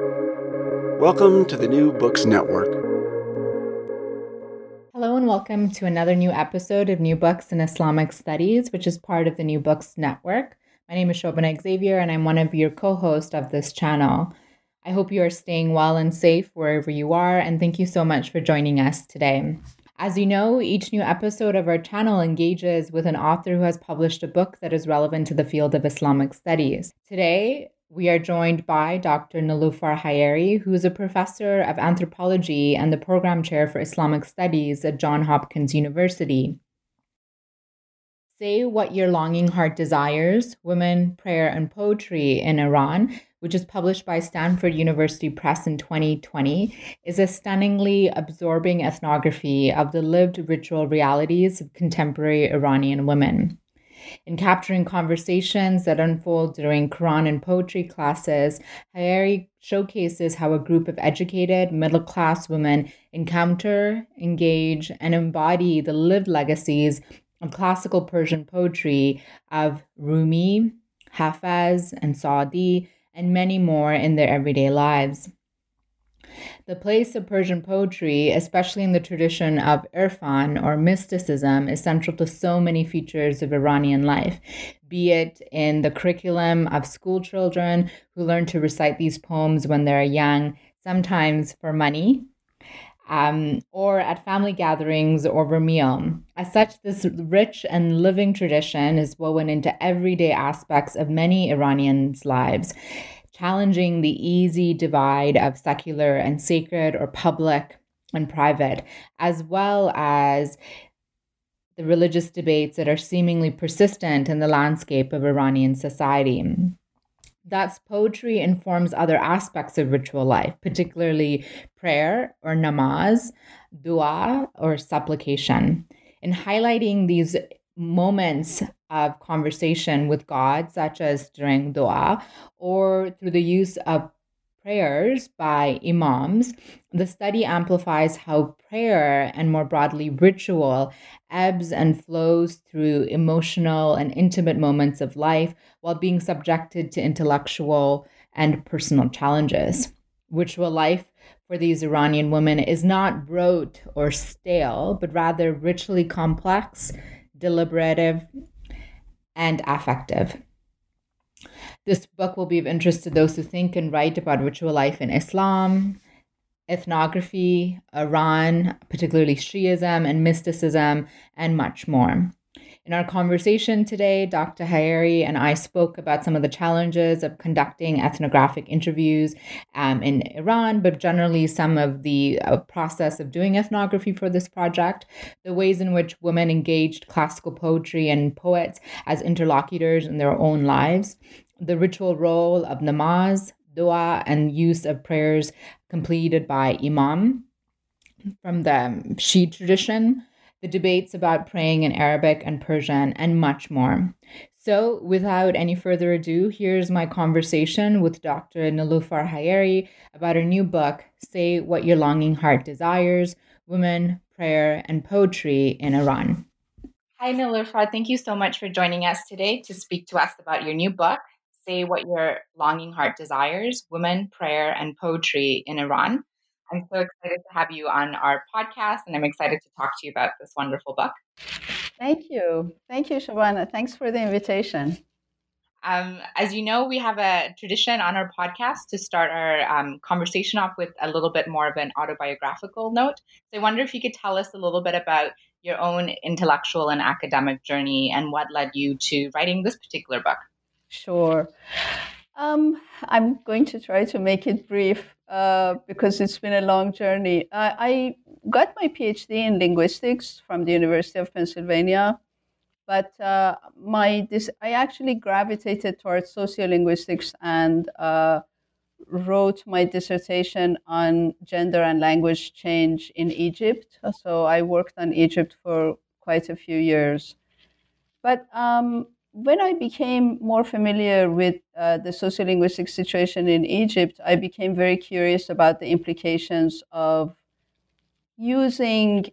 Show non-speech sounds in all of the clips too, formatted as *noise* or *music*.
Welcome to the New Books Network. Hello, and welcome to another new episode of New Books in Islamic Studies, which is part of the New Books Network. My name is Shobana Xavier, and I'm one of your co hosts of this channel. I hope you are staying well and safe wherever you are, and thank you so much for joining us today. As you know, each new episode of our channel engages with an author who has published a book that is relevant to the field of Islamic studies. Today, we are joined by Dr. Niloofar Haeri, who is a professor of anthropology and the program chair for Islamic studies at Johns Hopkins University. Say What Your Longing Heart Desires Women, Prayer, and Poetry in Iran, which is published by Stanford University Press in 2020, is a stunningly absorbing ethnography of the lived ritual realities of contemporary Iranian women. In capturing conversations that unfold during Quran and poetry classes, Haeri showcases how a group of educated, middle class women encounter, engage, and embody the lived legacies of classical Persian poetry of Rumi, Hafez, and Saadi, and many more in their everyday lives. The place of Persian poetry, especially in the tradition of Irfan or mysticism, is central to so many features of Iranian life, be it in the curriculum of school children who learn to recite these poems when they're young, sometimes for money, um, or at family gatherings over meal. As such, this rich and living tradition is woven into everyday aspects of many Iranians' lives, challenging the easy divide of secular and sacred or public and private, as well as the religious debates that are seemingly persistent in the landscape of Iranian society. Thus, poetry informs other aspects of ritual life, particularly prayer or namaz, dua or supplication. In highlighting these moments of conversation with God, such as during dua or through the use of prayers by imams, the study amplifies how prayer and more broadly ritual ebbs and flows through emotional and intimate moments of life while being subjected to intellectual and personal challenges. Ritual life for these Iranian women is not rote or stale, but rather richly complex, deliberative, and affective. This book will be of interest to those who think and write about ritual life in Islam, ethnography, Iran, particularly Shiism and mysticism, and much more. In our conversation today, Dr. Haeri and I spoke about some of the challenges of conducting ethnographic interviews um, in Iran, but generally some of the uh, process of doing ethnography for this project, the ways in which women engaged classical poetry and poets as interlocutors in their own lives, the ritual role of namaz, dua, and use of prayers completed by imam from the Shia tradition, the debates about praying in Arabic and Persian, and much more. So, without any further ado, here's my conversation with Dr. Niloofar Haeri about her new book, Say What Your Longing Heart Desires Women, Prayer, and Poetry in Iran. Hi, Niloofar. Uh, thank you so much for joining us today to speak to us about your new book, say what your longing heart desires women, prayer, and poetry in Iran. I'm so excited to have you on our podcast, and I'm excited to talk to you about this wonderful book. Thank you. Thank you, Shabana. Thanks for the invitation. Um, as you know, we have a tradition on our podcast to start our um, conversation off with a little bit more of an autobiographical note. So I wonder if you could tell us a little bit about your own intellectual and academic journey and what led you to writing this particular book. Sure. Um, I'm going to try to make it brief uh, because it's been a long journey. Uh, I got my PhD in linguistics from the University of Pennsylvania, but uh, my this I actually gravitated towards sociolinguistics and uh, wrote my dissertation on gender and language change in Egypt. So I worked on Egypt for quite a few years. But um, when I became more familiar with uh, the sociolinguistic situation in Egypt, I became very curious about the implications of using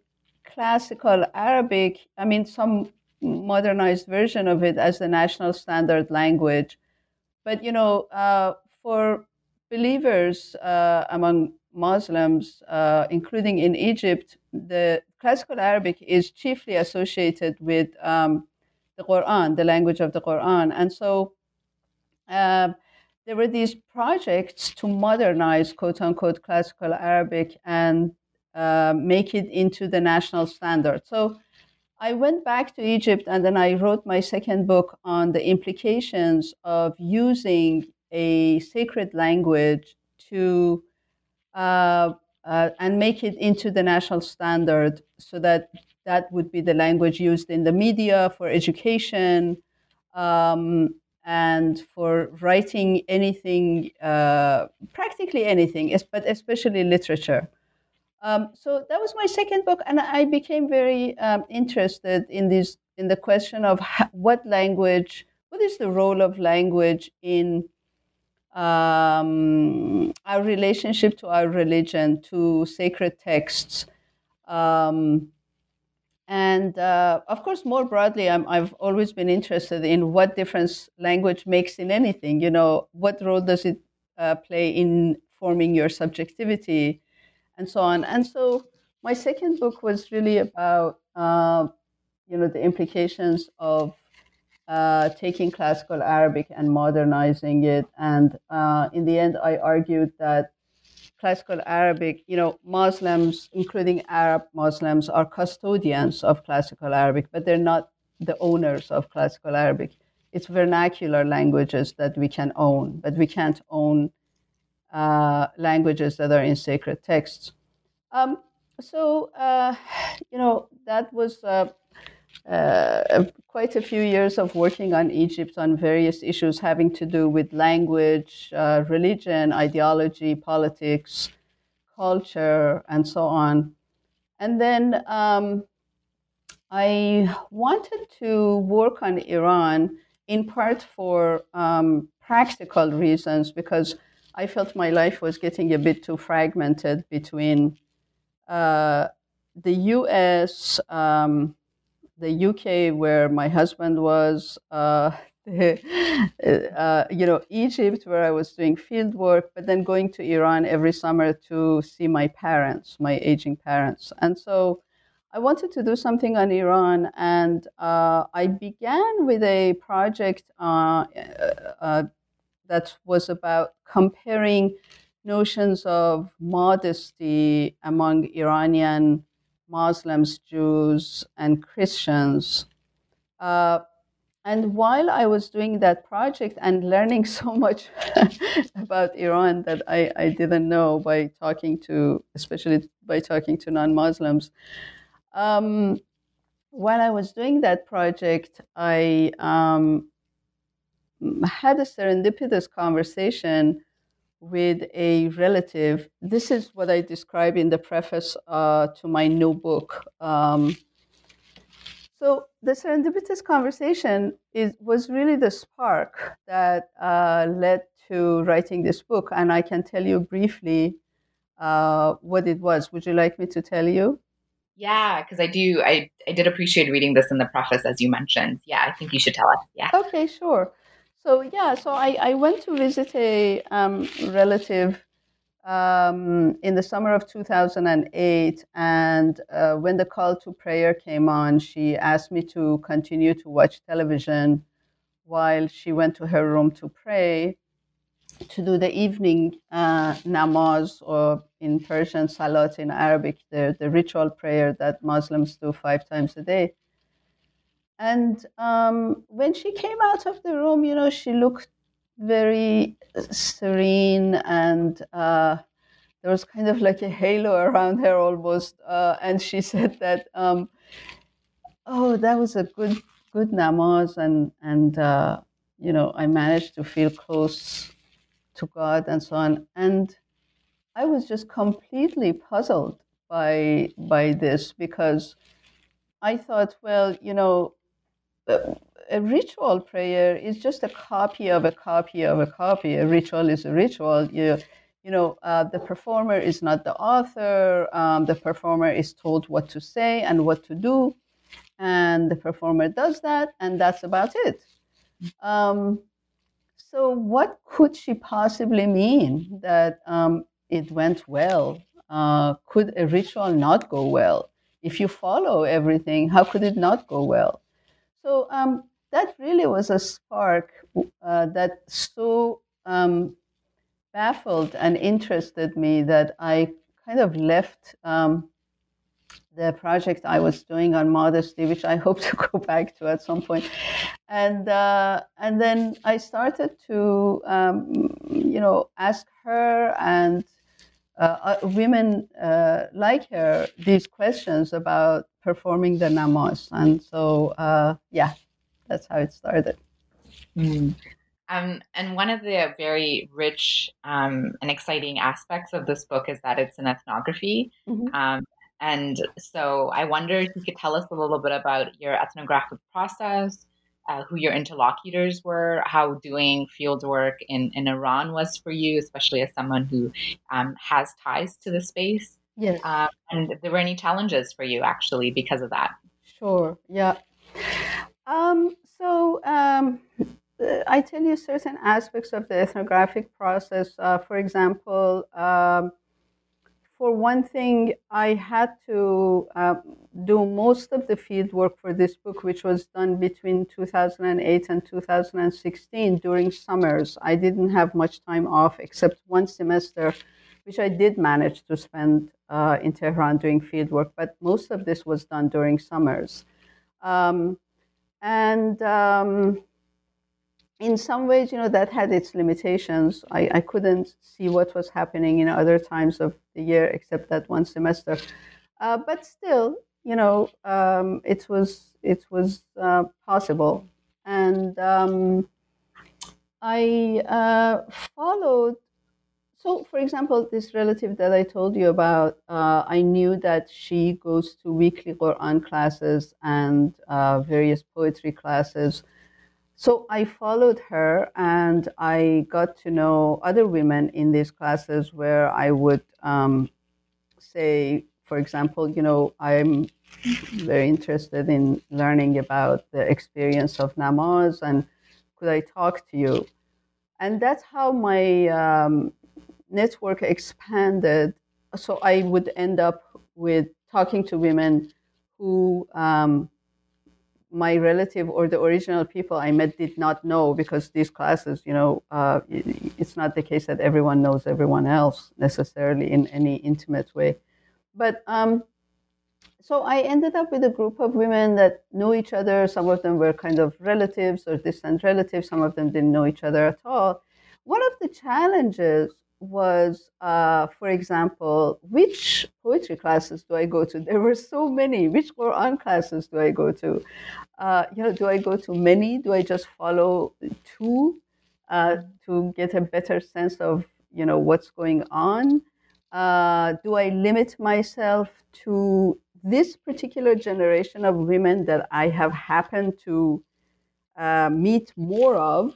classical Arabic, I mean, some modernized version of it as the national standard language. But, you know, uh, for believers uh, among Muslims, uh, including in Egypt, the classical Arabic is chiefly associated with um, the Quran, the language of the Quran. And so uh, there were these projects to modernize, quote unquote, classical Arabic and uh, make it into the national standard. So I went back to Egypt and then I wrote my second book on the implications of using a sacred language to uh, uh, and make it into the national standard so that that would be the language used in the media for education um, and for writing anything, uh, practically anything, but especially literature. Um, so that was my second book, and I became very um, interested in this in the question of what language, what is the role of language in um, our relationship to our religion, to sacred texts. Um, and uh, of course, more broadly, i have always been interested in what difference language makes in anything. You know, what role does it uh, play in forming your subjectivity, and so on. And so, my second book was really about, uh, you know, the implications of uh, taking classical Arabic and modernizing it. And uh, in the end, I argued that classical Arabic, you know, Muslims, including Arab Muslims, are custodians of classical Arabic, but they're not the owners of classical Arabic. It's vernacular languages that we can own, but we can't own uh, languages that are in sacred texts. Um, so, uh, you know, that was uh, uh, quite a few years of working on Egypt on various issues having to do with language, uh, religion, ideology, politics, culture, and so on. And then um, I wanted to work on Iran in part for um, practical reasons because I felt my life was getting a bit too fragmented between uh, the US. Um, the UK, where my husband was, uh, *laughs* uh, you know, Egypt, where I was doing field work, but then going to Iran every summer to see my parents, my aging parents. And so I wanted to do something on Iran, and uh, I began with a project uh, uh, that was about comparing notions of modesty among Iranian Muslims, Jews, and Christians. Uh, and while I was doing that project and learning *laughs* so much about Iran that I, I didn't know by talking to, especially by talking to non Muslims, um, while I was doing that project, I um, had a serendipitous conversation with a relative. This is what I describe in the preface uh, to my new book. Um, so the serendipitous conversation is was really the spark that uh, led to writing this book, and I can tell you briefly uh, what it was. Would you like me to tell you? Yeah, because I do. I, I did appreciate reading this in the preface, as you mentioned. Yeah, I think you should tell us. Yeah. Okay, sure. So yeah, so I, I went to visit a um, relative um, in the summer of 2008, and uh, when the call to prayer came on, she asked me to continue to watch television while she went to her room to pray, to do the evening uh, namaz, or in Persian salat in Arabic, the, the ritual prayer that Muslims do five times a day. And um, when she came out of the room, you know, she looked very serene and uh, there was kind of like a halo around her almost. Uh, and she *laughs* said that, um, oh, that was a good, good namaz. And, and uh, you know, I managed to feel close to God and so on. And I was just completely puzzled by, by this because I thought, well, you know, a ritual prayer is just a copy of a copy of a copy. A ritual is a ritual. You, you know, uh, the performer is not the author. Um, the performer is told what to say and what to do, and the performer does that, and that's about it. Um, so what could she possibly mean that um, it went well? Uh, could a ritual not go well? If you follow everything, how could it not go well? So um, that really was a spark uh, that so um, baffled and interested me that I kind of left um, the project I was doing on modesty, which I *laughs* hope to go back to at some point, and uh, and then I started to um, you know ask her and uh, uh, women uh, like her these questions about performing the namaz, and so uh, yeah, that's how it started. Mm. Um, and one of the very rich um, and exciting aspects of this book is that it's an ethnography. Mm-hmm. Um, and so I wonder if you could tell us a little bit about your ethnographic process, uh, who your interlocutors were, how doing field work in, in Iran was for you, especially as someone who um, has ties to the space. Yes. Uh, and if there were any challenges for you actually because of that. Sure. Yeah. Um, so um, I tell you certain aspects of the ethnographic process. Uh, for example, um, for one thing, I had to uh, do most of the field work for this book, which was done between 2008 and 2016 during summers. I didn't have much time off except one semester, which I did manage to spend uh, in Tehran doing field work, but most of this was done during summers. Um, and um, in some ways, you know, that had its limitations. I, I couldn't see what was happening in other times of the year except that one semester. Uh, but still, you know, um, it was it was uh, possible, and um, I uh, followed. So, for example, this relative that I told you about, uh, I knew that she goes to weekly Quran classes and uh, various poetry classes so I followed her and I got to know other women in these classes where I would um, say, for example, you know, I'm very interested in learning about the experience of namaz and could I talk to you? And that's how my um, network expanded. So I would end up with talking to women who um, my relative or the original people I met did not know because these classes, you know, uh, it's not the case that everyone knows everyone else necessarily in any intimate way. But um, so I ended up with a group of women that knew each other. Some of them were kind of relatives or distant relatives. Some of them didn't know each other at all. One of the challenges was, uh, for example, which poetry classes do I go to? *laughs* There were so many. Which Quran classes do I go to? Uh, you know, do I go to many? Do I just follow two uh, to get a better sense of you know what's going on? Uh, do I limit myself to this particular generation of women that I have happened to uh, meet more of?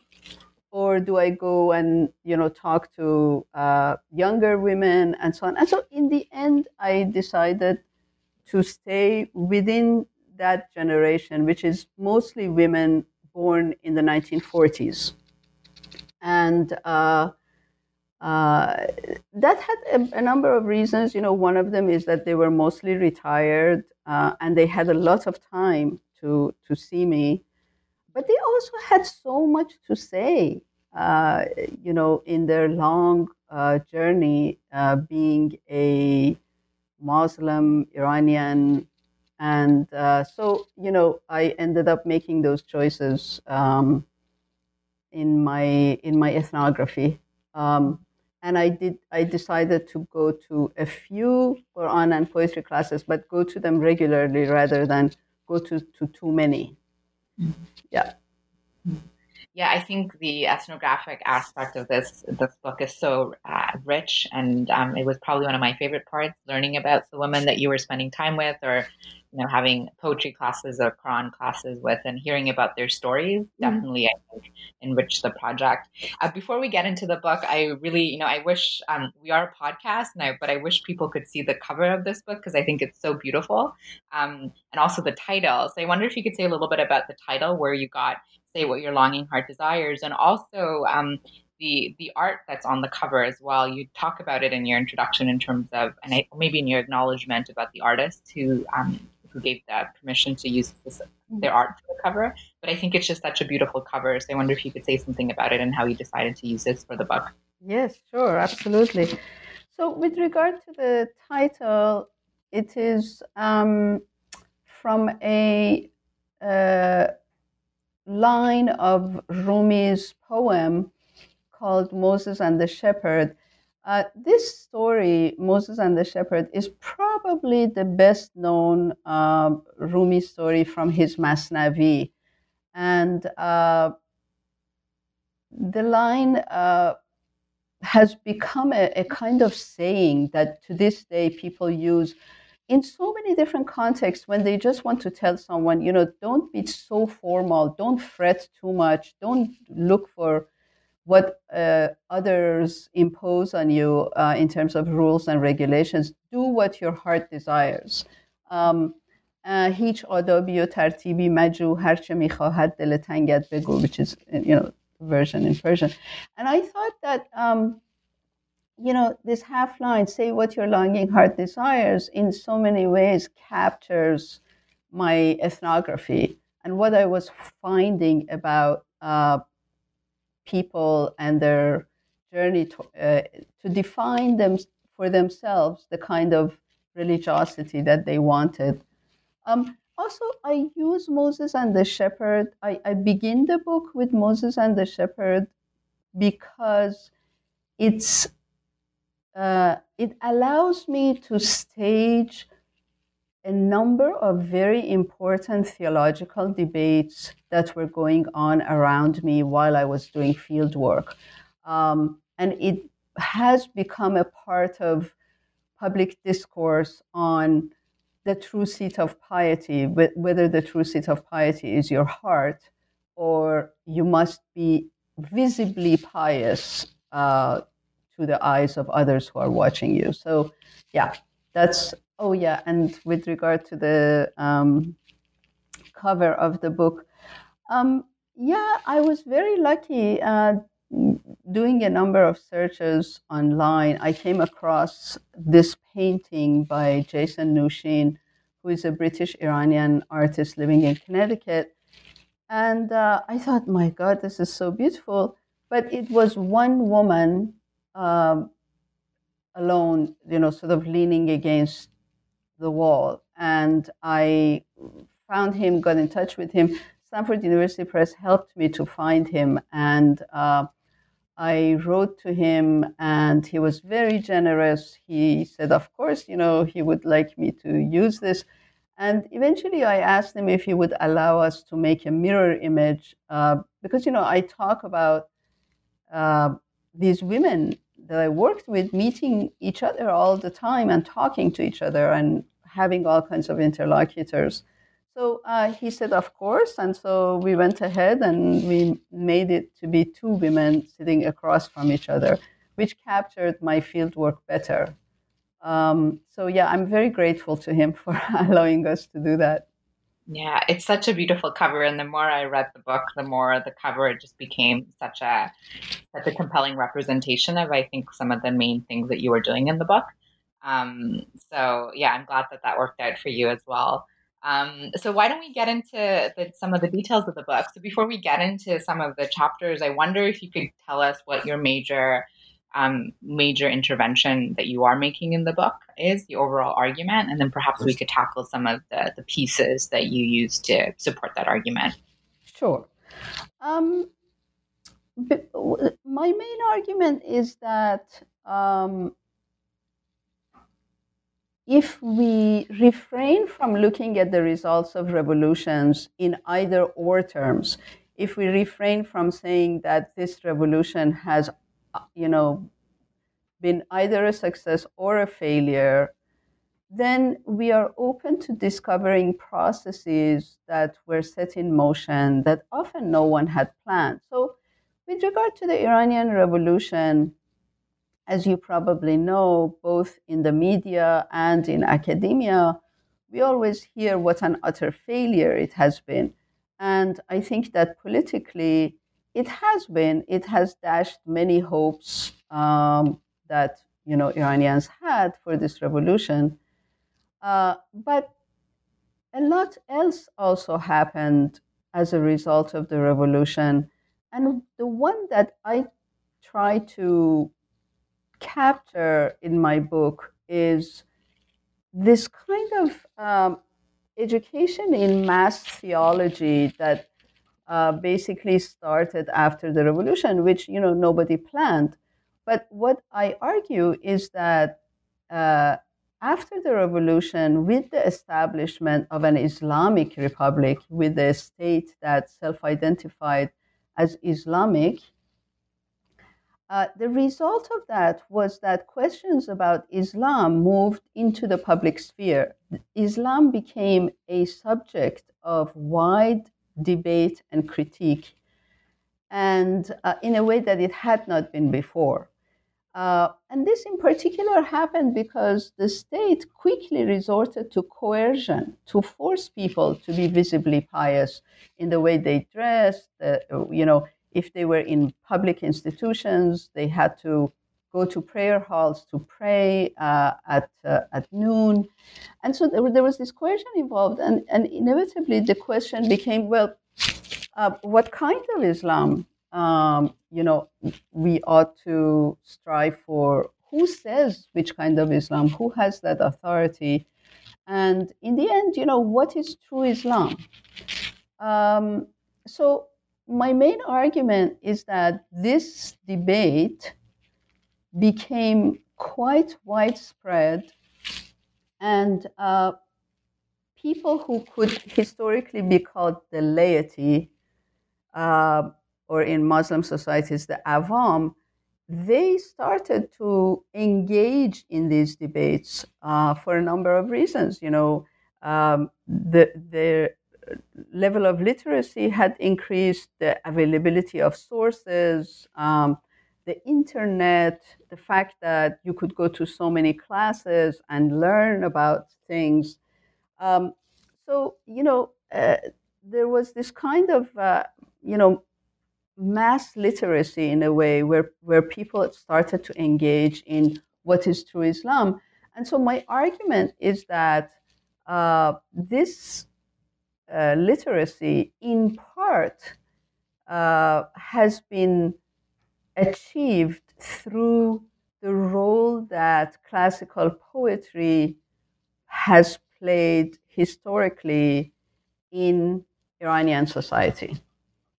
Or do I go and you know talk to uh, younger women and so on? And so in the end, I decided to stay within that generation, which is mostly women born in the 1940s, and uh, uh, that had a, a, number of reasons. You know, one of them is that they were mostly retired uh, and they had a lot of time to to see me but they also had so much to say, uh, you know, in their long uh, journey uh, being a Muslim Iranian. And uh, so, you know, I ended up making those choices um, in my in my ethnography. Um, and I did. I decided to go to a few Quran and poetry classes, but go to them regularly rather than go to, to too many. Yeah. Yeah, I think the ethnographic aspect of this this book is so uh, rich, and um, it was probably one of my favorite parts. Learning about the women that you were spending time with, or you know, having poetry classes or Quran classes with, and hearing about their stories mm-hmm. definitely, I think, enriched the project. Uh, before we get into the book, I really, you know, I wish um, we are a podcast, and I, but I wish people could see the cover of this book because I think it's so beautiful, um, and also the title. So I wonder if you could say a little bit about the title, where you got say what your longing heart desires, and also um, the the art that's on the cover as well. You talk about it in your introduction in terms of, and I, maybe in your acknowledgement about the artist who um, who gave that permission to use this, their art for the cover. But I think it's just such a beautiful cover. So I wonder if you could say something about it and how you decided to use this for the book. Yes, sure, absolutely. So with regard to the title, it is um, from a uh, line of Rumi's poem called Moses and the Shepherd. Uh, this story, Moses and the Shepherd, is probably the best known uh, Rumi story from his Masnavi. And uh, the line uh, has become a, a, kind of saying that to this day people use in so many different contexts when they just want to tell someone, you know, don't be so formal, don't fret too much, don't look for what uh, others impose on you uh, in terms of rules and regulations. Do what your heart desires. Um, هیچ آدابی و ترتیبی مجو هرچه میخواهد دل تنگت بگو which is you know version in Persian and I thought that um, you know this half line say what your longing heart desires in so many ways captures my ethnography and what I was finding about uh, people and their journey to, uh, to define them for themselves the kind of religiosity that they wanted. Um, also, I use Moses and the shepherd. I, I begin the book with Moses and the shepherd because it's uh, it allows me to stage a number of very important theological debates that were going on around me while I was doing field work. Um, and it has become a part of public discourse on the true seat of piety, whether the true seat of piety is your heart or you must be visibly pious uh, to the eyes of others who are watching you. So, yeah, that's Oh, yeah. And with regard to the um, cover of the book, um, yeah, I was very lucky uh, doing a number of searches online. I came across this painting by Jason Noushin, who is a British Iranian artist living in Connecticut. And uh, I thought, my God, this is so beautiful. But it was one woman um, alone, you know, sort of leaning against the wall. And I found him, got in touch with him. Stanford University Press helped me to find him. And uh, I wrote to him, and he was very generous. He said, Of course, you know, he would like me to use this. And eventually I asked him if he would allow us to make a mirror image uh, because, you know, I talk about uh, these women that I worked with meeting each other all the time and talking to each other and having all kinds of interlocutors. So uh, he said, of course. And so we went ahead and we made it to be two women sitting across from each other, which captured my field work better. Um, so, yeah, I'm very grateful to him *laughs* for allowing us to do that. Yeah, it's such a beautiful cover, and the more I read the book, the more the cover just became such a such a compelling representation of I think some of the main things that you were doing in the book. Um, so yeah, I'm glad that that worked out for you as well. Um, so why don't we get into the, some of the details of the book? So before we get into some of the chapters, I wonder if you could tell us what your major um, major intervention that you are making in the book is, the overall argument, and then perhaps we could tackle some of the, the pieces that you use to support that argument. Sure. Um, my main argument is that um, if we refrain from looking at the results of revolutions in either or terms, if we refrain from saying that this revolution has uh, you know, been either a success or a failure, then we are open to discovering processes that were set in motion that often no one had planned. So, with regard to the Iranian Revolution, as you probably know, both in the media and in academia, we always hear what an utter failure it has been. And I think that politically, it has been, it has dashed many hopes um, that you know Iranians had for this revolution. Uh, but a lot else also happened as a result of the revolution. And the one that I try to capture in my book is this kind of um, education in mass theology that uh, basically started after the revolution, which you know nobody planned. But what I argue is that uh, after the revolution, with the establishment of an Islamic republic, with a state that self-identified as Islamic, uh, the result of that was that questions about Islam moved into the public sphere. Islam became a subject of wide debate and critique, and uh, in a way that it had not been before. Uh, and this in particular happened because the state quickly resorted to coercion to force people to be visibly pious in the way they dressed, uh, you know, if they were in public institutions, they had to go to prayer halls to pray uh, at, uh, at noon. And so there, there, was this question involved, and, and inevitably the question became well, uh, what kind of Islam, um, you know, we ought to strive for? Who says which kind of Islam? Who has that authority? And in the end, you know, what is true Islam? Um, so my main argument is that this debate became quite widespread, and uh, people who could historically be called the laity, uh, or in Muslim societies, the avam, they started to engage in these debates uh, for a number of reasons. You know, um, the, the level of literacy had increased, the availability of sources, um, the internet, the fact that you could go to so many classes and learn about things. Um, so, you know, uh, there was this kind of, uh, you know, mass literacy in a way where, where people started to engage in what is true Islam. And so my argument is that uh, this uh, literacy, in part, uh, has been achieved through the role that classical poetry has played historically in Iranian society.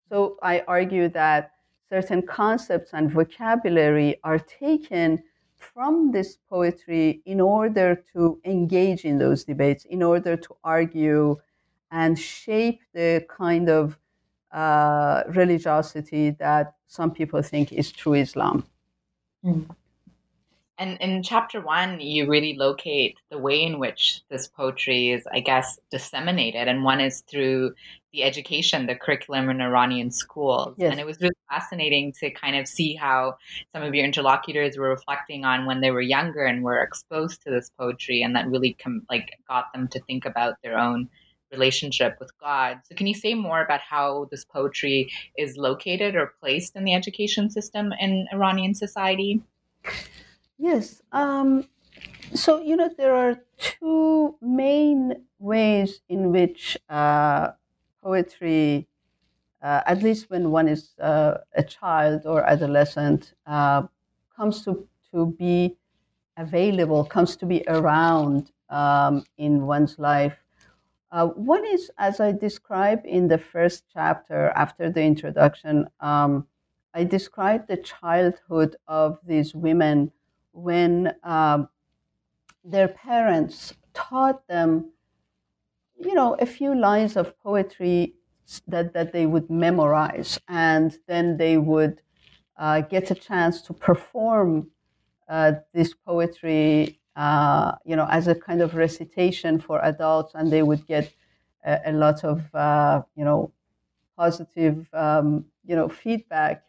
So I argue that certain concepts and vocabulary are taken from this poetry in order to engage in those debates, in order to argue and shape the kind of uh, religiosity that some people think is true Islam. Mm. And in chapter one, you really locate the way in which this poetry is, I guess, disseminated. And one is through the education, the curriculum in Iranian schools. Yes. And it was really fascinating to kind of see how some of your interlocutors were reflecting on when they were younger and were exposed to this poetry, and that really com- like got them to think about their own relationship with God. So, can you say more about how this poetry is located or placed in the education system in Iranian society? Yes. Um, so, you know, there are two main ways in which uh, poetry, uh, at least when one is uh, a child or adolescent, uh, comes to, to be available, comes to be around um, in one's life. Uh, one is, as I describe in the first chapter after the introduction, um, I describe the childhood of these women when um, their parents taught them, you know, a few lines of poetry that, that they would memorize, and then they would uh, get a chance to perform uh, this poetry uh, you know, as a kind of recitation for adults, and they would get a, a lot of, uh, you know, positive, um, you know, feedback.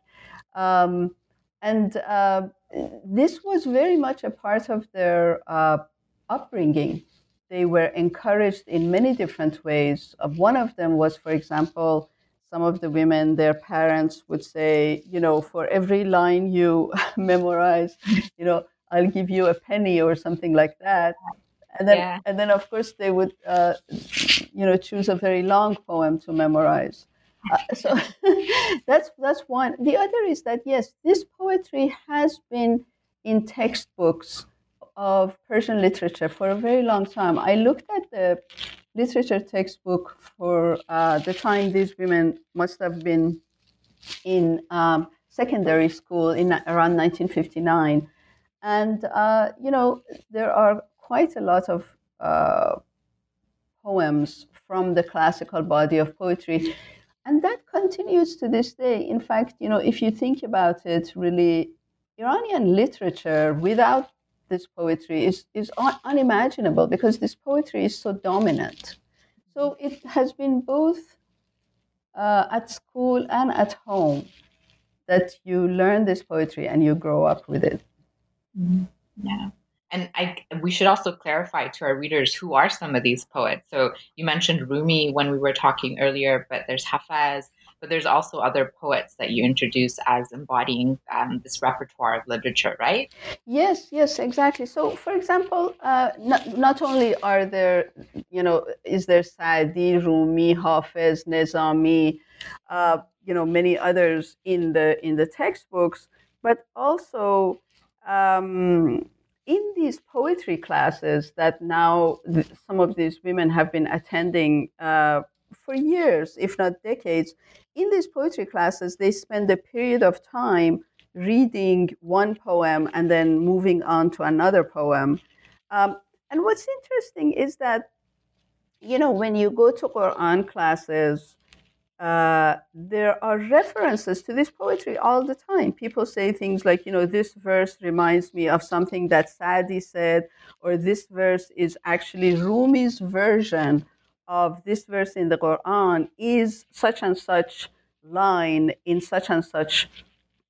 Um, and uh, this was very much a part of their uh, upbringing. they were encouraged in many different ways. Uh, one of them was, for example, some of the women, their parents would say, you know, for every line you *laughs* memorize, you know, I'll give you a penny or something like that. And then, yeah. and then of course, they would, uh, you know, choose a very long poem to memorize. Uh, so *laughs* that's that's one. The other is that yes, this poetry has been in textbooks of Persian literature for a very long time. I looked at the literature textbook for uh, the time these women must have been in um, secondary school in around 1959, and uh, you know there are quite a lot of uh, poems from the classical body of poetry and that continues to this day. In fact, you know, if you think about it, really, Iranian literature without this poetry is, is un- unimaginable because this poetry is so dominant. So it has been both uh, at school and at home that you learn this poetry and you grow up with it. Mm-hmm. Yeah. And I, we should also clarify to our readers who are some of these poets. So you mentioned Rumi when we were talking earlier, but there's Hafez, but there's also other poets that you introduce as embodying um, this repertoire of literature, right? Yes, yes, exactly. So, for example, uh, not, not only are there, you know, is there Saadi, Rumi, Hafez, Nizami, uh, you know, many others in the in the textbooks, but also um, in these poetry classes that now th- some of these women have been attending uh, for years, if not decades, in these poetry classes, they spend a period of time reading one poem and then moving on to another poem. Um, and what's interesting is that, you know, when you go to Quran classes, uh, there are references to this poetry all the time. People say things like, you know, this verse reminds me of something that Saadi said, or this verse is actually Rumi's version of this verse in the Quran is such and such line in such and such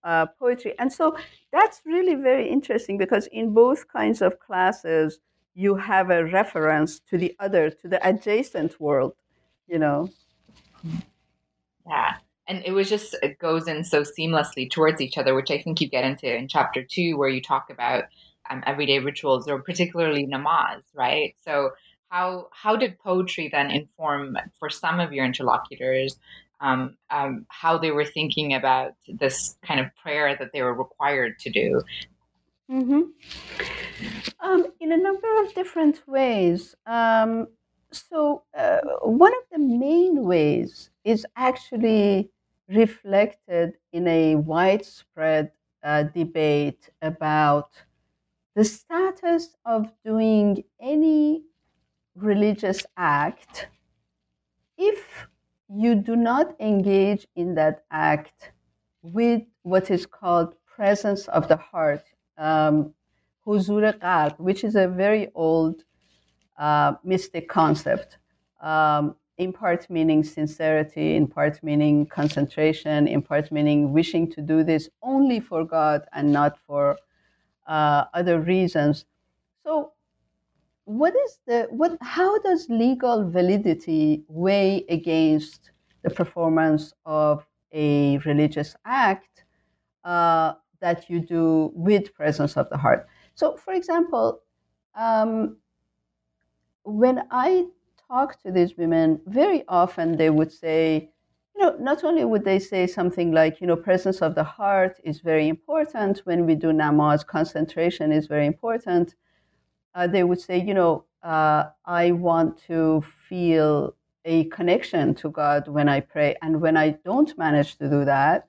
uh, poetry. And so that's really very interesting because in both kinds of classes, you have a reference to the other, to the adjacent world, you know. Yeah. And it was just, it goes in so seamlessly towards each other, which I think you get into in chapter two, where you talk about um, everyday rituals or particularly namaz, right? So, how, how did poetry then inform for some of your interlocutors um, um, how they were thinking about this kind of prayer that they were required to do? Mm-hmm. Um, in a number of different ways. Um, so, uh, one of the main ways is actually reflected in a widespread uh, debate about the status of doing any religious act if you do not engage in that act with what is called presence of the heart, um, which is a very old uh, mystic concept. Um, in part meaning sincerity, in part meaning concentration, in part meaning wishing to do this only for God and not for uh, other reasons. So, what is the what? How does legal validity weigh against the performance of a religious act uh, that you do with presence of the heart? So, for example, um, when I talk to these women, very often they would say, you know, not only would they say something like, you know, presence of the heart is very important when we do namaz, concentration is very important. Uh, they would say, you know, uh, I want to feel a connection to God when I pray. And when I don't manage to do that,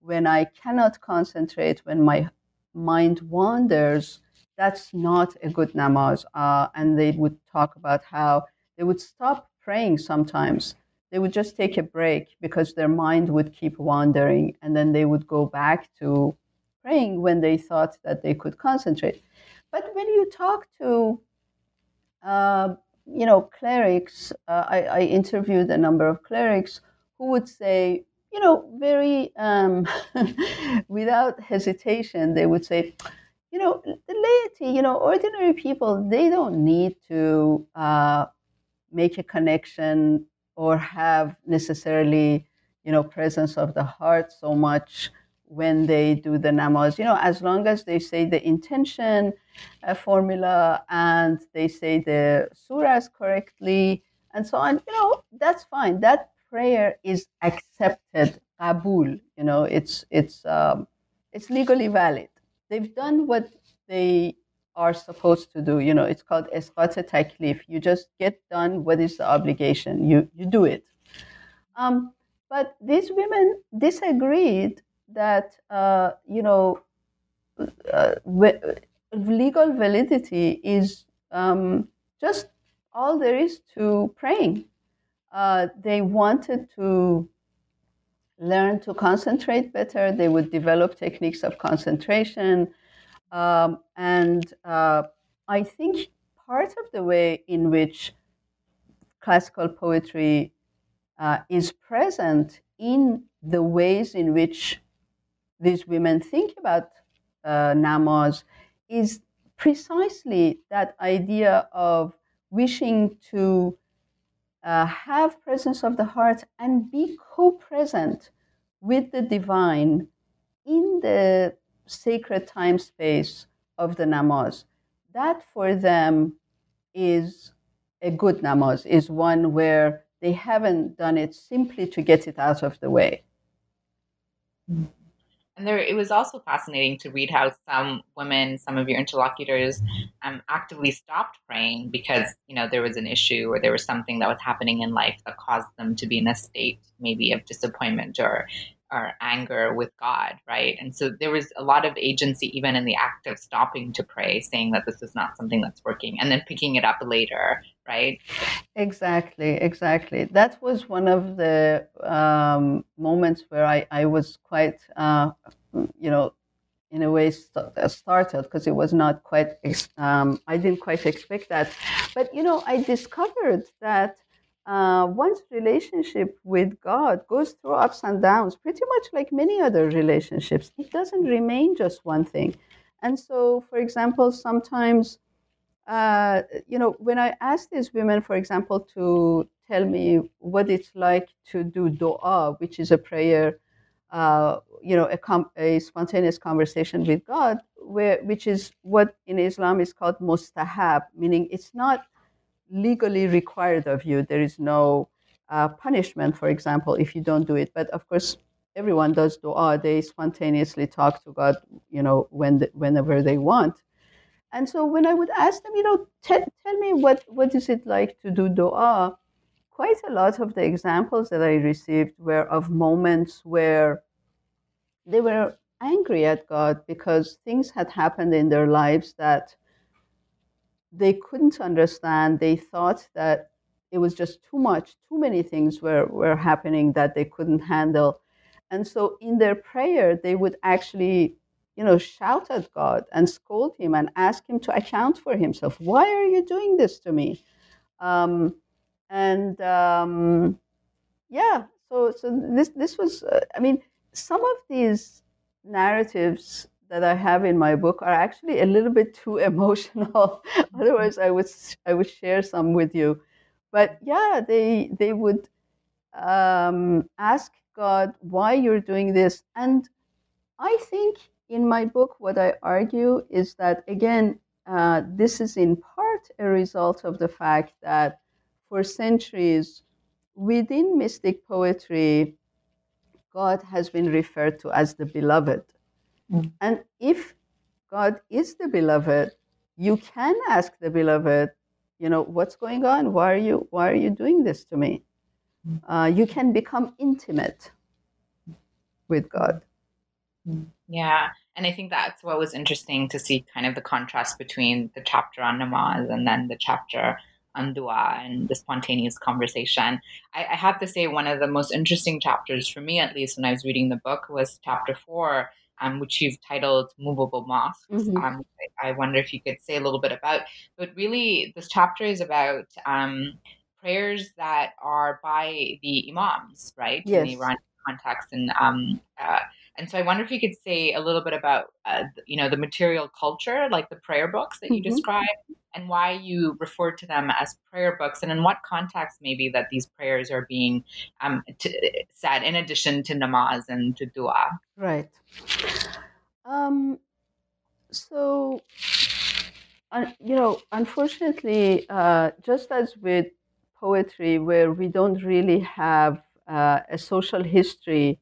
when I cannot concentrate, when my mind wanders, that's not a good namaz. Uh, and they would talk about how they would stop praying sometimes. They would just take a break because their mind would keep wandering, and then they would go back to praying when they thought that they could concentrate. But when you talk to, uh, you know, clerics, uh, I, I, interviewed a number of clerics who would say, you know, very um, *laughs* without hesitation, they would say, you know, the laity, you know, ordinary people, they don't need to uh, make a connection or have necessarily, you know, presence of the heart so much when they do the namaz. You know, as long as they say the intention uh, formula and they say the surahs correctly and so on, you know, that's fine. That prayer is accepted, qabul. You know, it's it's um, it's legally valid they've done what they are supposed to do. You know, it's called esqat taklif. You just get done what is the obligation. You you do it. Um, but these women disagreed that uh, you know uh, legal validity is um, just all there is to praying. Uh, they wanted to learn to concentrate better. They would develop techniques of concentration. Um, and uh, I think part of the way in which classical poetry uh, is present in the ways in which these women think about uh, namaz is precisely that idea of wishing to uh, have presence of the heart and be co-present with the divine in the sacred time space of the namaz that for them is a good namaz is one where they haven't done it simply to get it out of the way mm-hmm. And there, it was also fascinating to read how some women, some of your interlocutors, um, actively stopped praying because you know there was an issue or there was something that was happening in life that caused them to be in a state maybe of disappointment or or anger with God, right? And so there was a lot of agency even in the act of stopping to pray, saying that this is not something that's working, and then picking it up later, right? Exactly, exactly. That was one of the um, moments where I, I was quite, uh, you know, in a way st- uh, startled because it was not quite, um, I didn't quite expect that. But, you know, I discovered that uh, one's relationship with God goes through ups and downs, pretty much like many other relationships. It doesn't remain just one thing. And so, for example, sometimes, uh, you know, when I ask these women, for example, to tell me what it's like to do dua, which is a prayer, uh, you know, a, com- a, spontaneous conversation with God, where, which is what in Islam is called mustahab, meaning it's not legally required of you. There is no uh, punishment, for example, if you don't do it. But of course, everyone does dua. They spontaneously talk to God, you know, when the, whenever they want. And so when I would ask them, you know, t- tell me what, what is it like to do dua, quite a lot of the examples that I received were of moments where they were angry at God because things had happened in their lives that they couldn't understand. They thought that it was just too much, too many things were, were happening that they couldn't handle. And so in their prayer, they would actually, you know, shout at God and scold him and ask him to account for himself. Why are you doing this to me? Um, and um, yeah, so so this this was, uh, I mean, some of these narratives that I have in my book are actually a little bit too *laughs* emotional. Otherwise, I would I would share some with you. But yeah, they they would um, ask God why you're doing this, and I think in my book what I argue is that again uh, this is in part a result of the fact that for centuries within mystic poetry, God has been referred to as the beloved. Mm. And if God is the beloved, you can ask the beloved, you know, what's going on? Why are you why are you doing this to me? Mm. Uh, you can become intimate with God. Mm. Yeah. And I think that's what was interesting to see kind of the contrast between the chapter on namaz and then the chapter on dua and the spontaneous conversation. I, I have to say, one of the most interesting chapters for me, at least when I was reading the book, was chapter four, um, which you've titled Movable Mosques. Mm-hmm. Um, I, wonder if you could say a little bit about, but really, this chapter is about um, prayers that are by the imams, right? Yes. In the Iranian context. And um, uh, And so I wonder if you could say a little bit about, uh, you know, the material culture, like the prayer books that you mm-hmm. describe, and why you refer to them as prayer books, and in what context maybe that these prayers are being um, t- said in addition to namaz and to dua. Right. Um, so, uh, you know, unfortunately, uh, just as with poetry, where we don't really have uh, a social history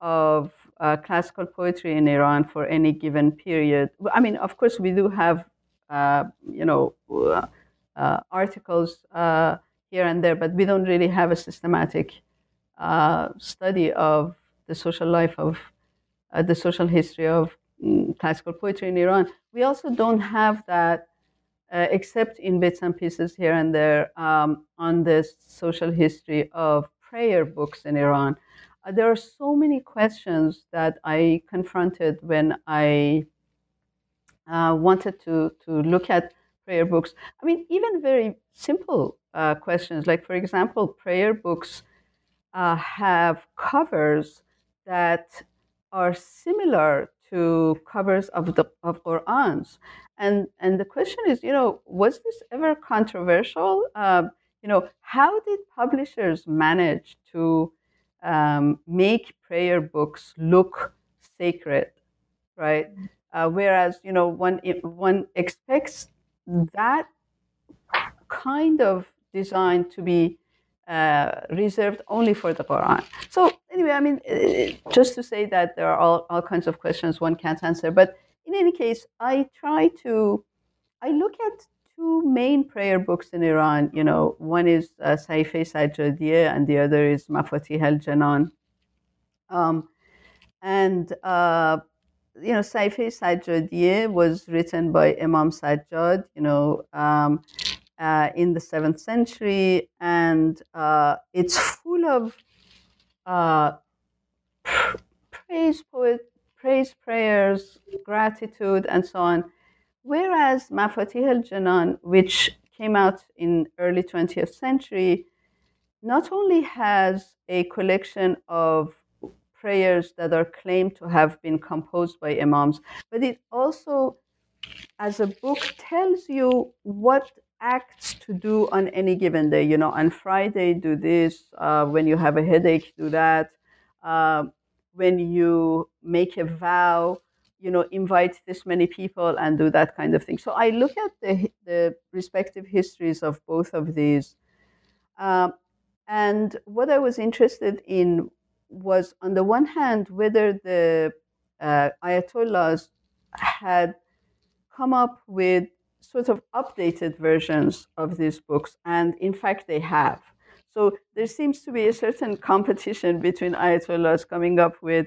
of uh, classical poetry in Iran for any given period. I mean, of course, we do have, you know, uh, uh articles uh, here and there, but we don't really have a systematic uh, study of the social life of the social history of um, classical poetry in Iran. We also don't have that. except in bits and pieces here and there um, on the social history of prayer books in Iran uh, there are so many questions that I confronted when I uh, wanted to, to look at prayer books. I mean, even very simple uh, questions, like, for example, prayer books uh, have covers that are similar to covers of the of Qurans. And, and the question is, you know, was this ever controversial? Uh, you know, how did publishers manage to um, make prayer books look sacred, right? Uh, whereas you know one one expects that kind of design to be uh, reserved only for the Quran. So anyway, I mean, uh, just to say that there are all, all kinds of questions one can't answer. But in any case, I try to I look at two main prayer books in Iran. You know, one is uh, Sahife Sajjadiyeh and the other is Mafatih al Janan. Um, and, uh, you know, Sahife Sajjadiyeh was written by Imam Sajjad, you know, um, uh, in the seventh century, and uh, it's full of uh, praise poet, praise prayers, gratitude, and so on. Whereas Mafatih al-Janan, which came out in early 20th century, not only has a collection of prayers that are claimed to have been composed by imams, but it also, as a book, tells you what acts to do on any given day. You know, on Friday, do this. Uh, when you have a headache, do that. Uh, when you make a vow, you know, invite this many people and do that kind of thing. So I look at the, the respective histories of both of these. Um, and what I was interested in was, on the one hand, whether the uh, Ayatollahs had come up with sort of updated versions of these books. And in fact, they have. So there seems to be a certain competition between Ayatollahs coming up with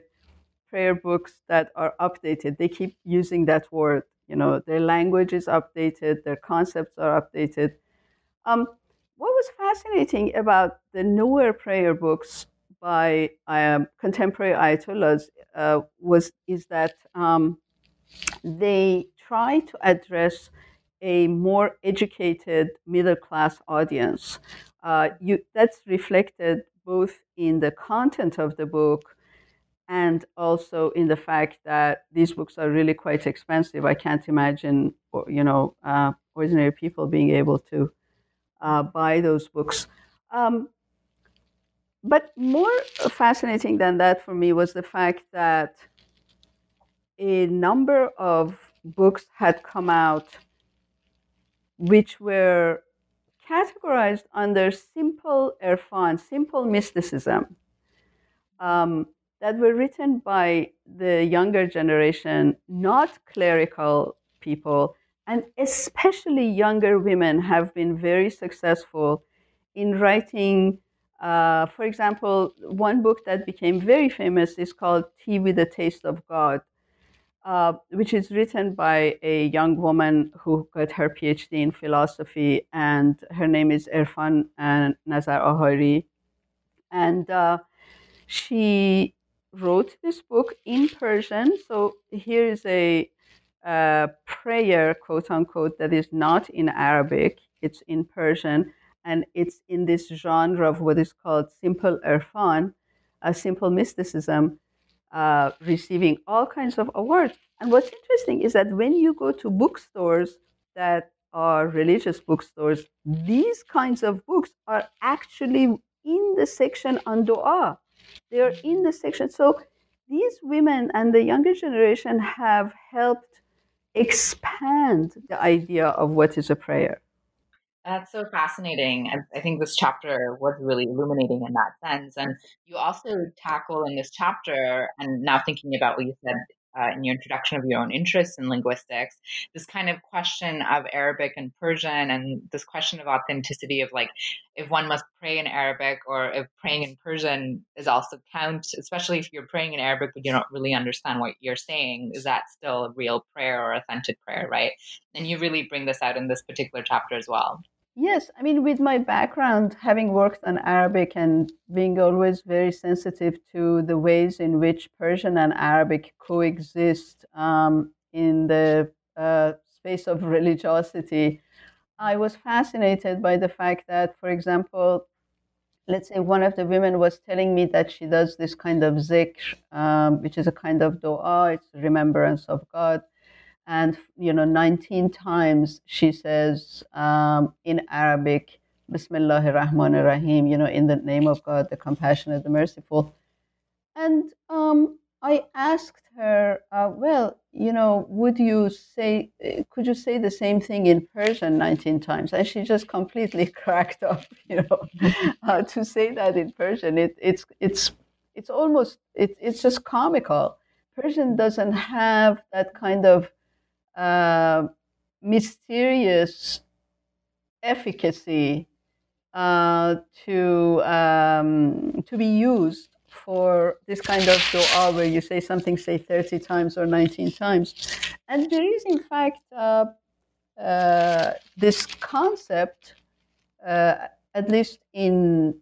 prayer books that are updated. They keep using that word. You know, their language is updated, their concepts are updated. Um, what was fascinating about the newer prayer books by um, contemporary Ayatollahs uh, was is that um, they try to address a more educated middle class audience. Uh, you, that's reflected both in the content of the book and also in the fact that these books are really quite expensive. I can't imagine, you know, uh, ordinary people being able to uh, buy those books. Um, but more fascinating than that for me was the fact that a number of books had come out which were categorized under simple irfan, simple mysticism. Um, that were written by the younger generation, not clerical people, and especially younger women have been very successful in writing. Uh, for example, one book that became very famous is called Tea with a Taste of God, uh, which is written by a young woman who got her PhD in philosophy, and her name is Irfan and Nazar Ahari. And uh, she wrote this book in Persian. So here is a, a prayer, quote unquote, that is not in Arabic, it's in Persian, and it's in this genre of what is called simple irfan, a simple mysticism. uh, receiving all kinds of awards. And what's interesting is that when you go to bookstores that are religious bookstores, these kinds of books are actually in the section on dua. They are in the section. So these women and the younger generation have helped expand the idea of what is a prayer. That's so fascinating. I, I think this chapter was really illuminating in that sense. And you also tackle in this chapter, and now thinking about what you said uh, in your introduction of your own interests in linguistics, this kind of question of Arabic and Persian, and this question of authenticity of like if one must pray in Arabic or if praying in Persian is also count, especially if you're praying in Arabic but you don't really understand what you're saying, is that still a real prayer or authentic prayer, right? And you really bring this out in this particular chapter as well. Yes, I mean, with my background, having worked on Arabic and being always very sensitive to the ways in which Persian and Arabic coexist um, in the uh, space of religiosity, I was fascinated by the fact that, for example, let's say one of the women was telling me that she does this kind of zikr, um, which is a kind of dua, it's remembrance of God and you know 19 times she says um, in arabic bismillahir rahmanir rahim you know in the name of god the compassionate the merciful. And um, i asked her uh, well you know would you say could you say the same thing in persian 19 times? And she just completely *laughs* cracked up you know uh, to say that in persian. It, it's it's it's almost it, it's just comical. Persian doesn't have that kind of uh, mysterious efficacy uh, to um, to be used for this kind of dua where you say something say 30 times or 19 times. And there is in fact uh, uh, this concept uh, at least in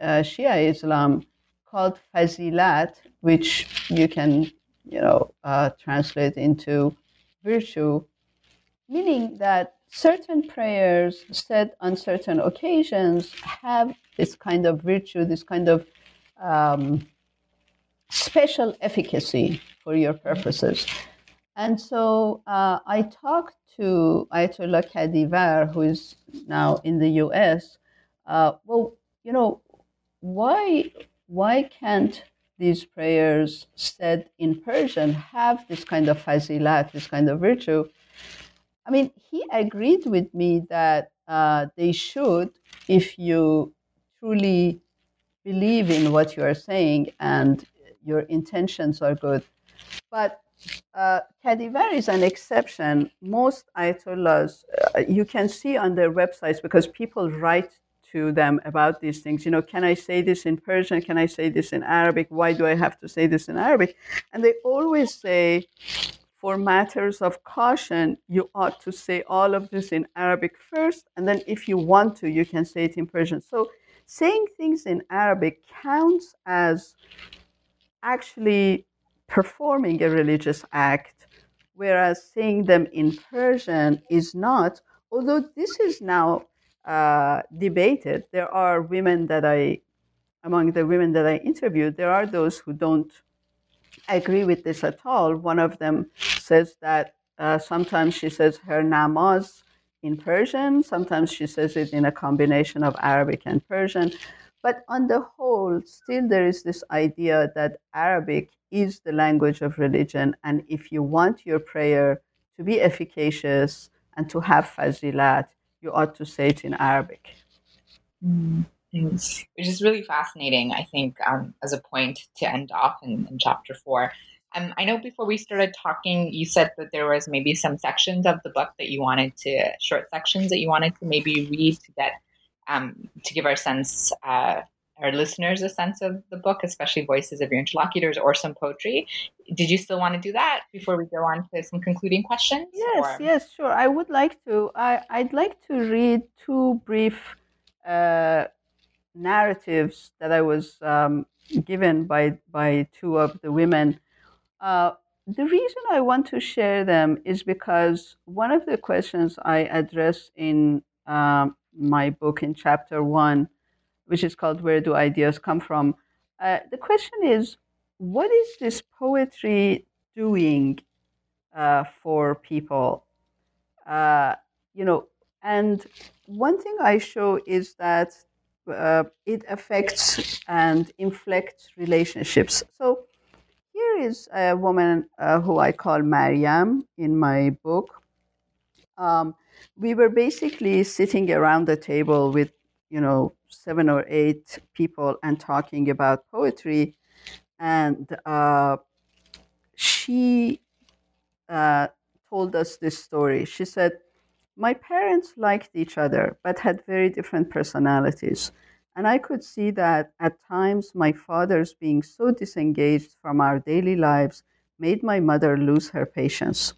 uh, Shia Islam called fazilat which you can you know translate into virtue, meaning that certain prayers said on certain occasions have this kind of virtue, this kind of um, special efficacy for your purposes. And so uh, I talked to Ayatollah Kadivar, who is now in the US. Uh, well, you know, why why can't these prayers said in Persian have this kind of fazilat, this kind of virtue. I mean, he agreed with me that uh, they should if you truly believe in what you are saying and your intentions are good. But uh, Kadivar is an exception. Most ayatollahs, uh, you can see on their websites because people write to them about these things. You know, can I say this in Persian? Can I say this in Arabic? Why do I have to say this in Arabic? And they always say, for matters of caution, you ought to say all of this in Arabic first, and then if you want to, you can say it in Persian. So saying things in Arabic counts as actually performing a religious act, whereas saying them in Persian is not. Although this is now uh, debated. There are women that I, among the women that I interviewed, there are those who don't agree with this at all. One of them says that uh, sometimes she says her namaz in Persian, sometimes she says it in a combination of Arabic and Persian. But on the whole, still there is this idea that Arabic is the language of religion. And if you want your prayer to be efficacious and to have fazilat, you ought to say it in Arabic. Mm, Which is really fascinating, I think, um, as a point to end off in, in chapter four. Um, I know before we started talking, you said that there was maybe some sections of the book that you wanted to, short sections that you wanted to maybe read to get, um, to give our sense uh, our listeners a sense of the book, especially voices of your interlocutors or some poetry. Did you still want to do that before we go on to some concluding questions? Yes, or? yes, sure. I would like to. I, I'd like to read two brief uh, narratives that I was um, given by by two of the women. Uh, the reason I want to share them is because one of the questions I address in um, my book in chapter one which is called Where Do Ideas Come From? Uh, the question is what is this poetry doing uh, for people? Uh, you know, and one thing I show is that uh, it affects and inflects relationships. So here is a woman uh, who I call Mariam in my book. Um, we were basically sitting around the table with, you know, seven or eight people and talking about poetry. And uh, she uh, told us this story. She said, My parents liked each other, but had very different personalities. And I could see that at times my father's being so disengaged from our daily lives made my mother lose her patience.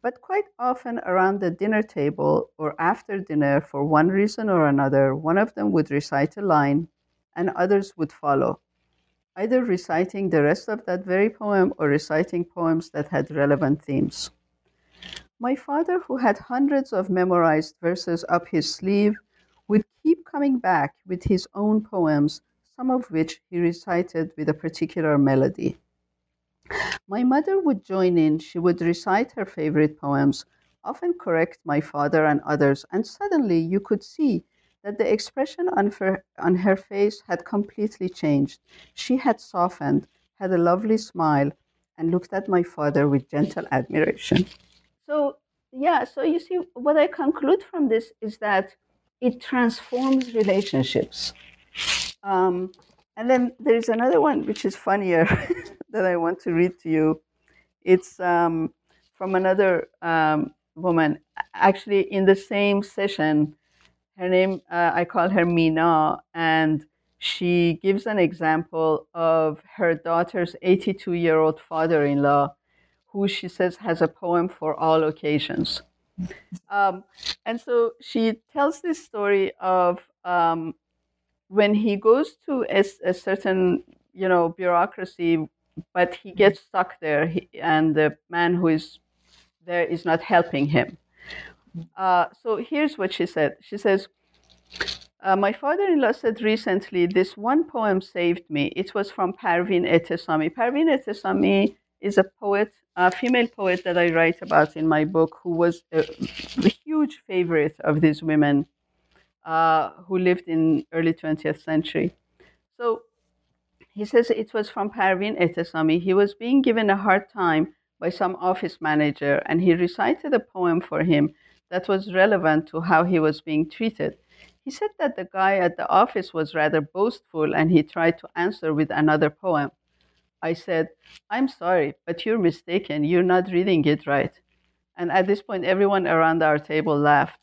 But quite often around the dinner table or after dinner, for one reason or another, one of them would recite a line and others would follow, either reciting the rest of that very poem or reciting poems that had relevant themes. My father, who had hundreds of memorized verses up his sleeve, would keep coming back with his own poems, some of which he recited with a particular melody. My mother would join in, she would recite her favorite poems, often correct my father and others, and suddenly you could see that the expression on her, on her face had completely changed. She had softened, had a lovely smile, and looked at my father with gentle admiration. So, yeah, so you see, what I conclude from this is that it transforms relationships. Um, and then there's another one which is funnier *laughs* that I want to read to you. It's um, from another um, woman, actually in the same session. Her name, uh, I call her Mina, and she gives an example of her daughter's 82 year old father in law, who she says has a poem for all occasions. Um, and so she tells this story of um, when he goes to a, a, certain, you know, bureaucracy, but he gets stuck there, he, and the man who is there is not helping him. Uh, so here's what she said. She says, uh, my father-in-law said recently, this one poem saved me. It was from Parveen Etesami. Parveen Etesami is a poet a female poet that I write about in my book, who was a, a huge favorite of these women uh, who lived in early 20th century. So he says it was from Parveen Etesami. He was being given a hard time by some office manager, and he recited a poem for him that was relevant to how he was being treated. He said that the guy at the office was rather boastful, and he tried to answer with another poem. I said, I'm sorry, but you're mistaken. You're not reading it right. And at this point, everyone around our table laughed.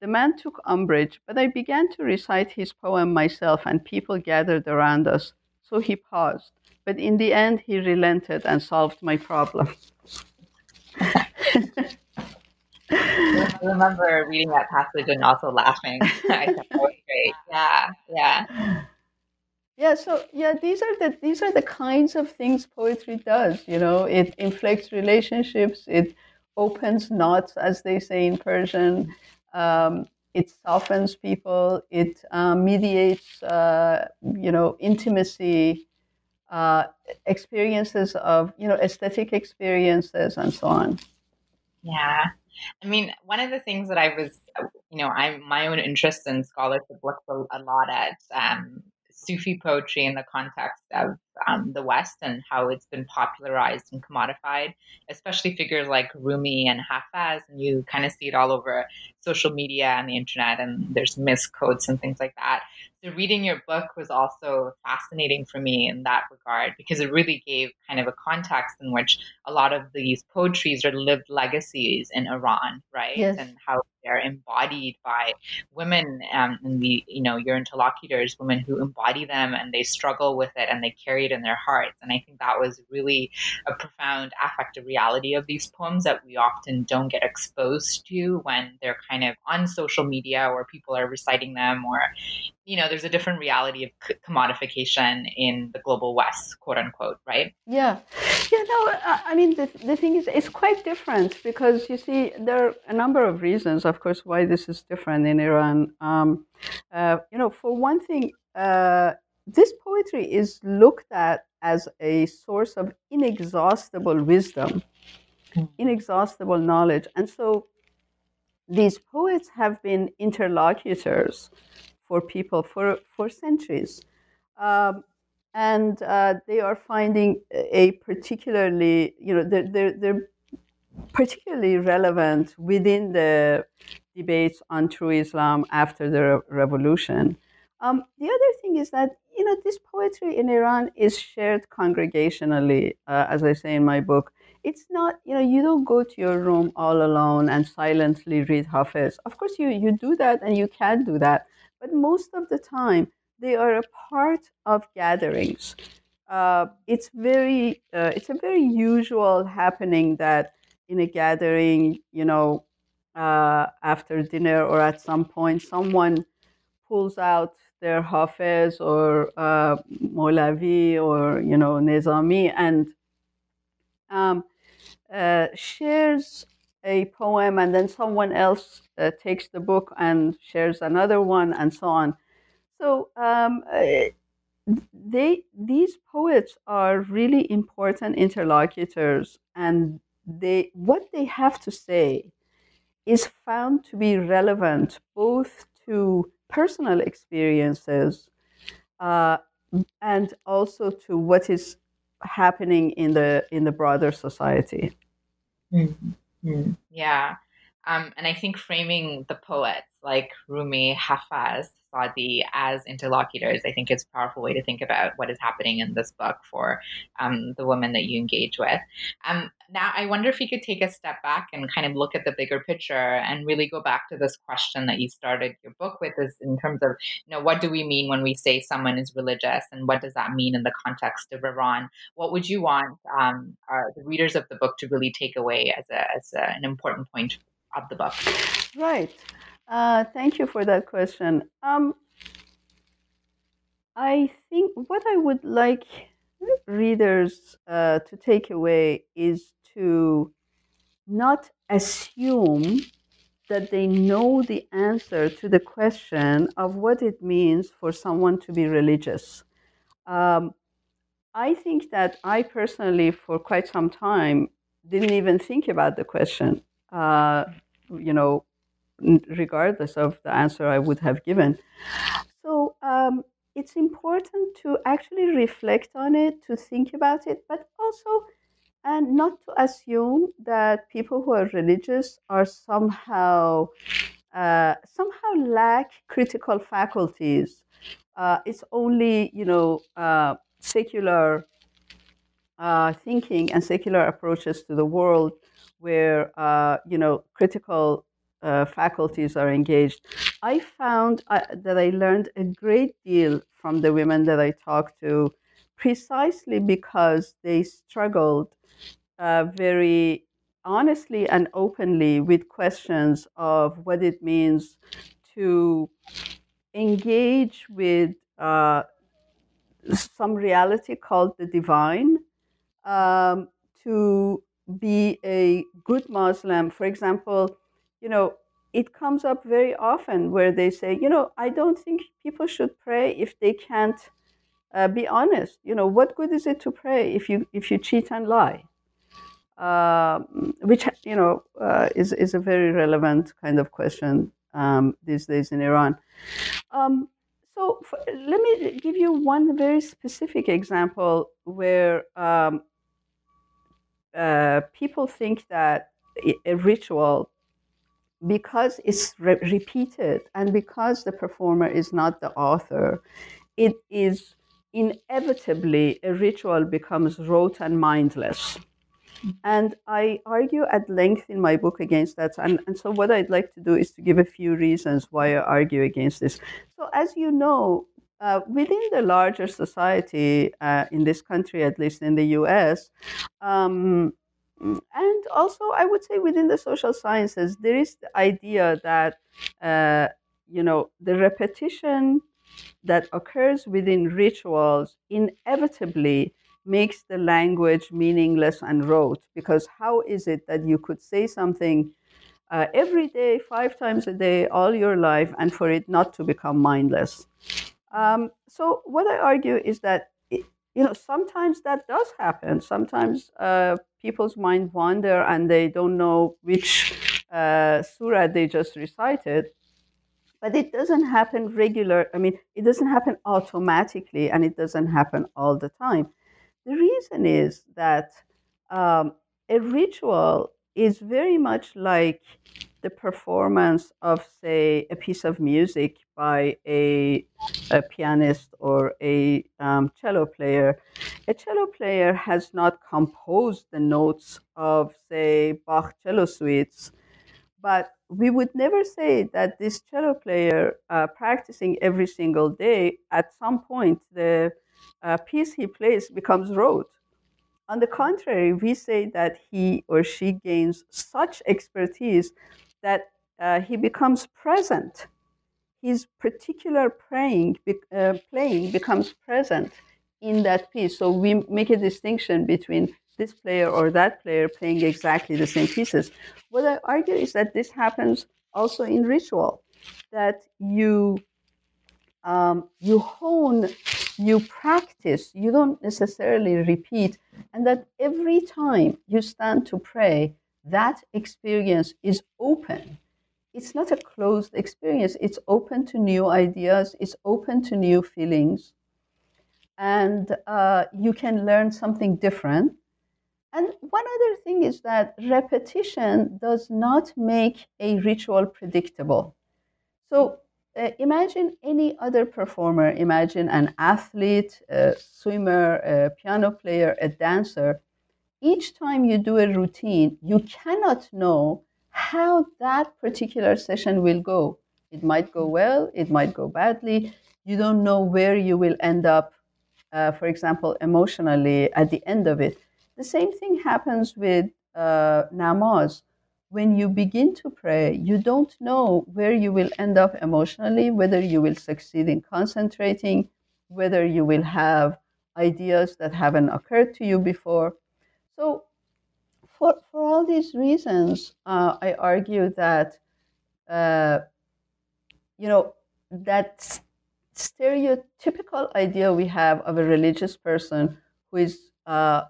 The man took umbrage, but I began to recite his poem myself, and people gathered around us. So he paused. But in the end, he relented and solved my problem. *laughs* I remember reading that passage and also laughing. *laughs* I thought that was great. Yeah, yeah. Yeah, so yeah, these are the these are the kinds of things poetry does. You know, it inflects relationships. It opens knots, as they say in Persian. Um, it softens people. It um, mediates, uh, you know, intimacy, uh, experiences of, you know, aesthetic experiences, and so on. Yeah, I mean, one of the things that I was, you know, I my own interest in scholarship looks a, a lot at um, Sufi poetry in the context of um, the West and how it's been popularized and commodified, especially figures like Rumi and Hafez. And you kind of see it all over social media and the internet, and there's misquotes and things like that. So, reading your book was also fascinating for me in that regard because it really gave kind of a context in which a lot of these poetries are lived legacies in Iran, right? Yes. And how they're embodied by women um, and the you know your interlocutors women who embody them and they struggle with it and they carry it in their hearts and i think that was really a profound affective reality of these poems that we often don't get exposed to when they're kind of on social media or people are reciting them or you know there's a different reality of commodification in the global west quote unquote right yeah yeah no i mean the, the thing is it's quite different because you see there are a number of reasons of course, why this is different in Iran. Um, uh, you know, for one thing, uh, this poetry is looked at as a source of inexhaustible wisdom, inexhaustible knowledge. And so these poets have been interlocutors for people for, for centuries. Um, and uh, they are finding a particularly, you know, they're, they're, they're particularly relevant within the debates on true Islam after the re- revolution. Um, the other thing is that you know this poetry in Iran is shared congregationally, uh, as I say in my book. It's not you know you don't go to your room all alone and silently read Hafez. Of course, you you do that and you can do that, but most of the time they are a part of gatherings. Uh, it's very uh, it's a very usual happening that in a gathering, you know, uh, after dinner or at some point, someone pulls out their Hafez or uh, Molavi or, you know, Nizami and um, uh, shares a poem, and then someone else uh, takes the book and shares another one, and so on. So um, uh, they these poets are really important interlocutors, and they what they have to say is found to be relevant both to personal experiences uh, and also to what is happening in the in the broader society. Mm-hmm. Yeah, um, and I think framing the poets like Rumi, Hafez, Saadi as interlocutors, I think it's a powerful way to think about what is happening in this book for um, the women that you engage with. Um, now, I wonder if you could take a step back and kind of look at the bigger picture and really go back to this question that you started your book with is in terms of, you know, what do we mean when we say someone is religious and what does that mean in the context of Iran? What would you want um, the readers of the book to really take away as, a, as a, an important point of the book? Right. Uh, thank you for that question. Um, I think what I would like readers uh, to take away is to not assume that they know the answer to the question of what it means for someone to be religious. Um, I think that I personally, for quite some time, didn't even think about the question. Uh, you know, regardless of the answer I would have given. So um, it's important to actually reflect on it, to think about it, but also and not to assume that people who are religious are somehow uh, somehow lack critical faculties. Uh, it's only you know uh, secular uh, thinking and secular approaches to the world where uh, you know critical uh, faculties are engaged. I found uh, that I learned a great deal from the women that I talked to, precisely because they struggled uh, very honestly and openly with questions of what it means to engage with uh, some reality called the divine, um, to be a good Muslim. For example, you know, it comes up very often where they say, you know, I don't think people should pray if they can't uh, be honest. You know, what good is it to pray if you if you cheat and lie? Uh, which you know uh, is is a very relevant kind of question um, these days in Iran. Um, so for, let me give you one very specific example where um, uh, people think that a ritual because it's re- repeated and because the performer is not the author, it is inevitably a ritual becomes rote and mindless. And I argue at length in my book against that. And, and so, what I'd like to do is to give a few reasons why I argue against this. So, as you know, uh, within the larger society uh, in this country, at least in the US, um, and also I would say within the social sciences, there is the idea that uh, you know the repetition that occurs within rituals inevitably makes the language meaningless and rote. Because how is it that you could say something uh, every day, five times a day, all your life, and for it not to become mindless? Um, so what I argue is that you know sometimes that does happen. Sometimes uh, people's mind wander and they don't know which uh, surah they just recited. But it doesn't happen regular. I mean, it doesn't happen automatically, and it doesn't happen all the time. The reason is that um, a ritual is very much like the performance of, say, a piece of music by a, a pianist or a um, cello player. A cello player has not composed the notes of, say, Bach cello suites, but we would never say that this cello player uh, practicing every single day, at some point, the uh, piece he plays becomes rote on the contrary, we say that he or she gains such expertise that uh, he becomes present. His particular praying, uh, playing becomes present in that piece. So we make a distinction between this player or that player playing exactly the same pieces. What I argue is that this happens also in ritual, that you um, you hone, you practice, you don't necessarily repeat, and that every time you stand to pray, that experience is open. It's not a closed experience, it's open to new ideas, it's open to new feelings, and uh, you can learn something different. And one other thing is that repetition does not make a ritual predictable. So uh, imagine any other performer, imagine an athlete, a swimmer, a piano player, a dancer. Each time you do a routine, you cannot know how that particular session will go. It might go well, it might go badly. You don't know where you will end up, uh, for example, emotionally at the end of it. The same thing happens with uh, namaz when you begin to pray, you don't know where you will end up emotionally, whether you will succeed in concentrating, whether you will have ideas that haven't occurred to you before. So, for, for all these reasons, uh, I argue that, uh, you know, that stereotypical idea we have of a religious person who is, uh,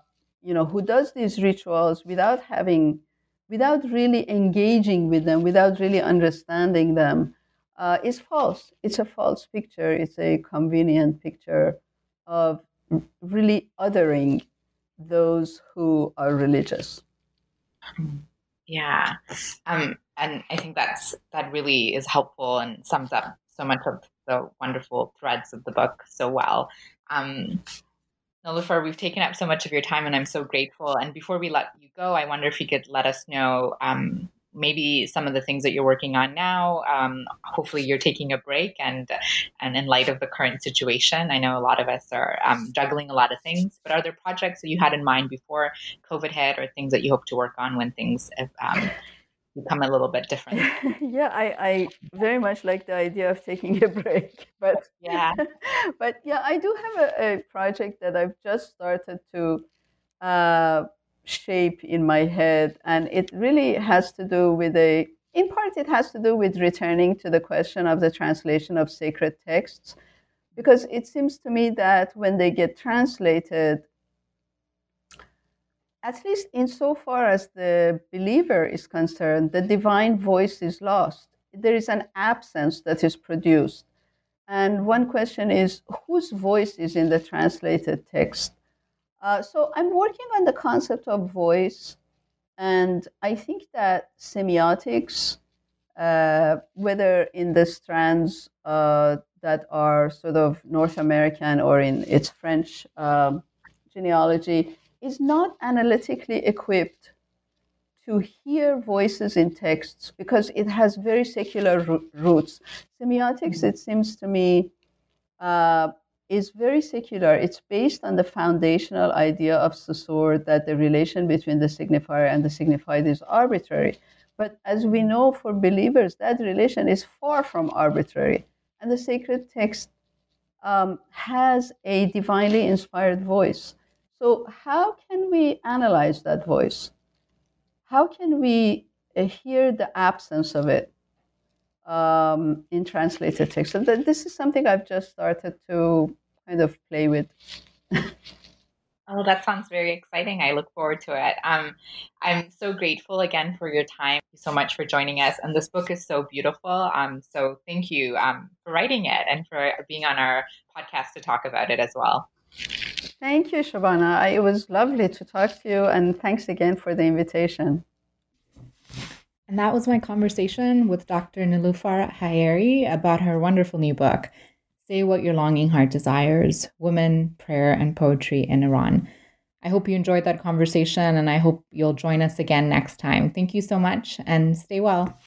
you know, who does these rituals without having without really engaging with them, without really understanding them, uh, is false. It's a false picture. It's a convenient picture of really othering those who are religious. Yeah, um, and I think that's that really is helpful and sums up so much of the wonderful threads of the book so well. Um, Niloofar, we've taken up so much of your time and I'm so grateful. And before we let you go, I wonder if you could let us know um, maybe some of the things that you're working on now. Um, hopefully, you're taking a break, and and in light of the current situation, I know a lot of us are um, juggling a lot of things. But are there projects that you had in mind before COVID hit, or things that you hope to work on when things um, become a little bit different. *laughs* yeah, I, I very much like the idea of taking a break. But yeah, *laughs* but yeah, I do have a, a project that I've just started to uh, shape in my head, and it really has to do with a. In part, it has to do with returning to the question of the translation of sacred texts, because it seems to me that when they get translated, at least insofar as the believer is concerned, the divine voice is lost. There is an absence that is produced. And one question is whose voice is in the translated text? Uh, so I'm working on the concept of voice, and I think that semiotics, uh, whether in the strands uh, that are sort of North American or in its French um, genealogy, is not analytically equipped to hear voices in texts because it has very secular roots. Semiotics, it seems to me, uh, is very secular. It's based on the foundational idea of Saussure that the relation between the signifier and the signified is arbitrary. But as we know for believers, that relation is far from arbitrary. And the sacred text um, has a divinely inspired voice. So, how can we analyze that voice? How can we uh, hear the absence of it? um, in translated text. So th- this is something I've just started to kind of play with. Oh, that sounds very exciting. I look forward to it. Um, I'm so grateful again for your time. Thank you so much for joining us. And this book is so beautiful. Um, so thank you um, for writing it and for being on our podcast to talk about it as well. Thank you, Shabana. It was lovely to talk to you, and thanks again for the invitation. And that was my conversation with Dr. Niloofar Haeri about her wonderful new book, Say What Your Longing Heart Desires Women, Prayer, and Poetry in Iran. I hope you enjoyed that conversation and I hope you'll join us again next time. Thank you so much and stay well.